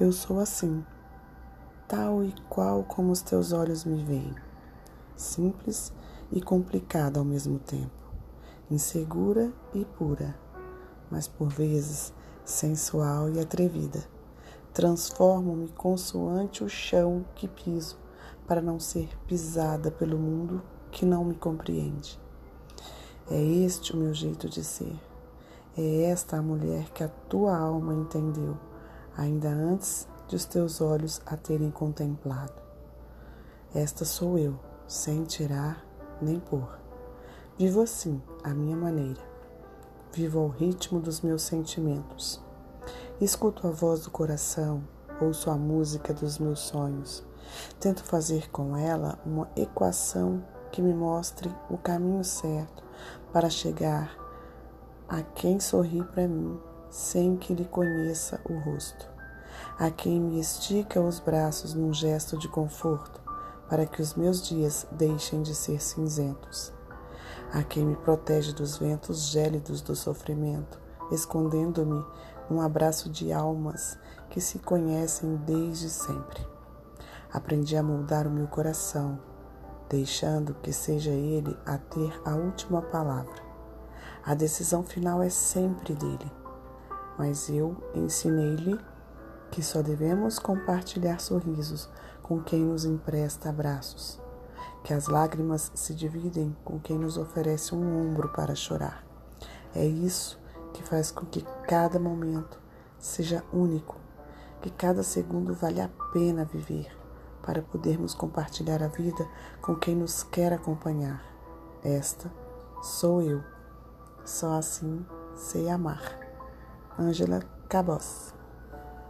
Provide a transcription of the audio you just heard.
Eu sou assim, tal e qual como os teus olhos me veem, simples e complicada ao mesmo tempo, insegura e pura, mas por vezes sensual e atrevida. Transformo-me consoante o chão que piso, para não ser pisada pelo mundo que não me compreende. É este o meu jeito de ser. É esta a mulher que a tua alma entendeu ainda antes de os teus olhos a terem contemplado. Esta sou eu, sem tirar nem pôr. Vivo assim, à minha maneira. Vivo ao ritmo dos meus sentimentos. Escuto a voz do coração, ouço a música dos meus sonhos. Tento fazer com ela uma equação que me mostre o caminho certo para chegar a quem sorri para mim sem que lhe conheça o rosto, a quem me estica os braços num gesto de conforto, para que os meus dias deixem de ser cinzentos, a quem me protege dos ventos gélidos do sofrimento, escondendo-me num abraço de almas que se conhecem desde sempre. Aprendi a moldar o meu coração, deixando que seja ele a ter a última palavra. A decisão final é sempre dele mas eu ensinei-lhe que só devemos compartilhar sorrisos com quem nos empresta abraços, que as lágrimas se dividem com quem nos oferece um ombro para chorar. É isso que faz com que cada momento seja único, que cada segundo vale a pena viver, para podermos compartilhar a vida com quem nos quer acompanhar. Esta sou eu. Só assim sei amar. Ângela Cabos.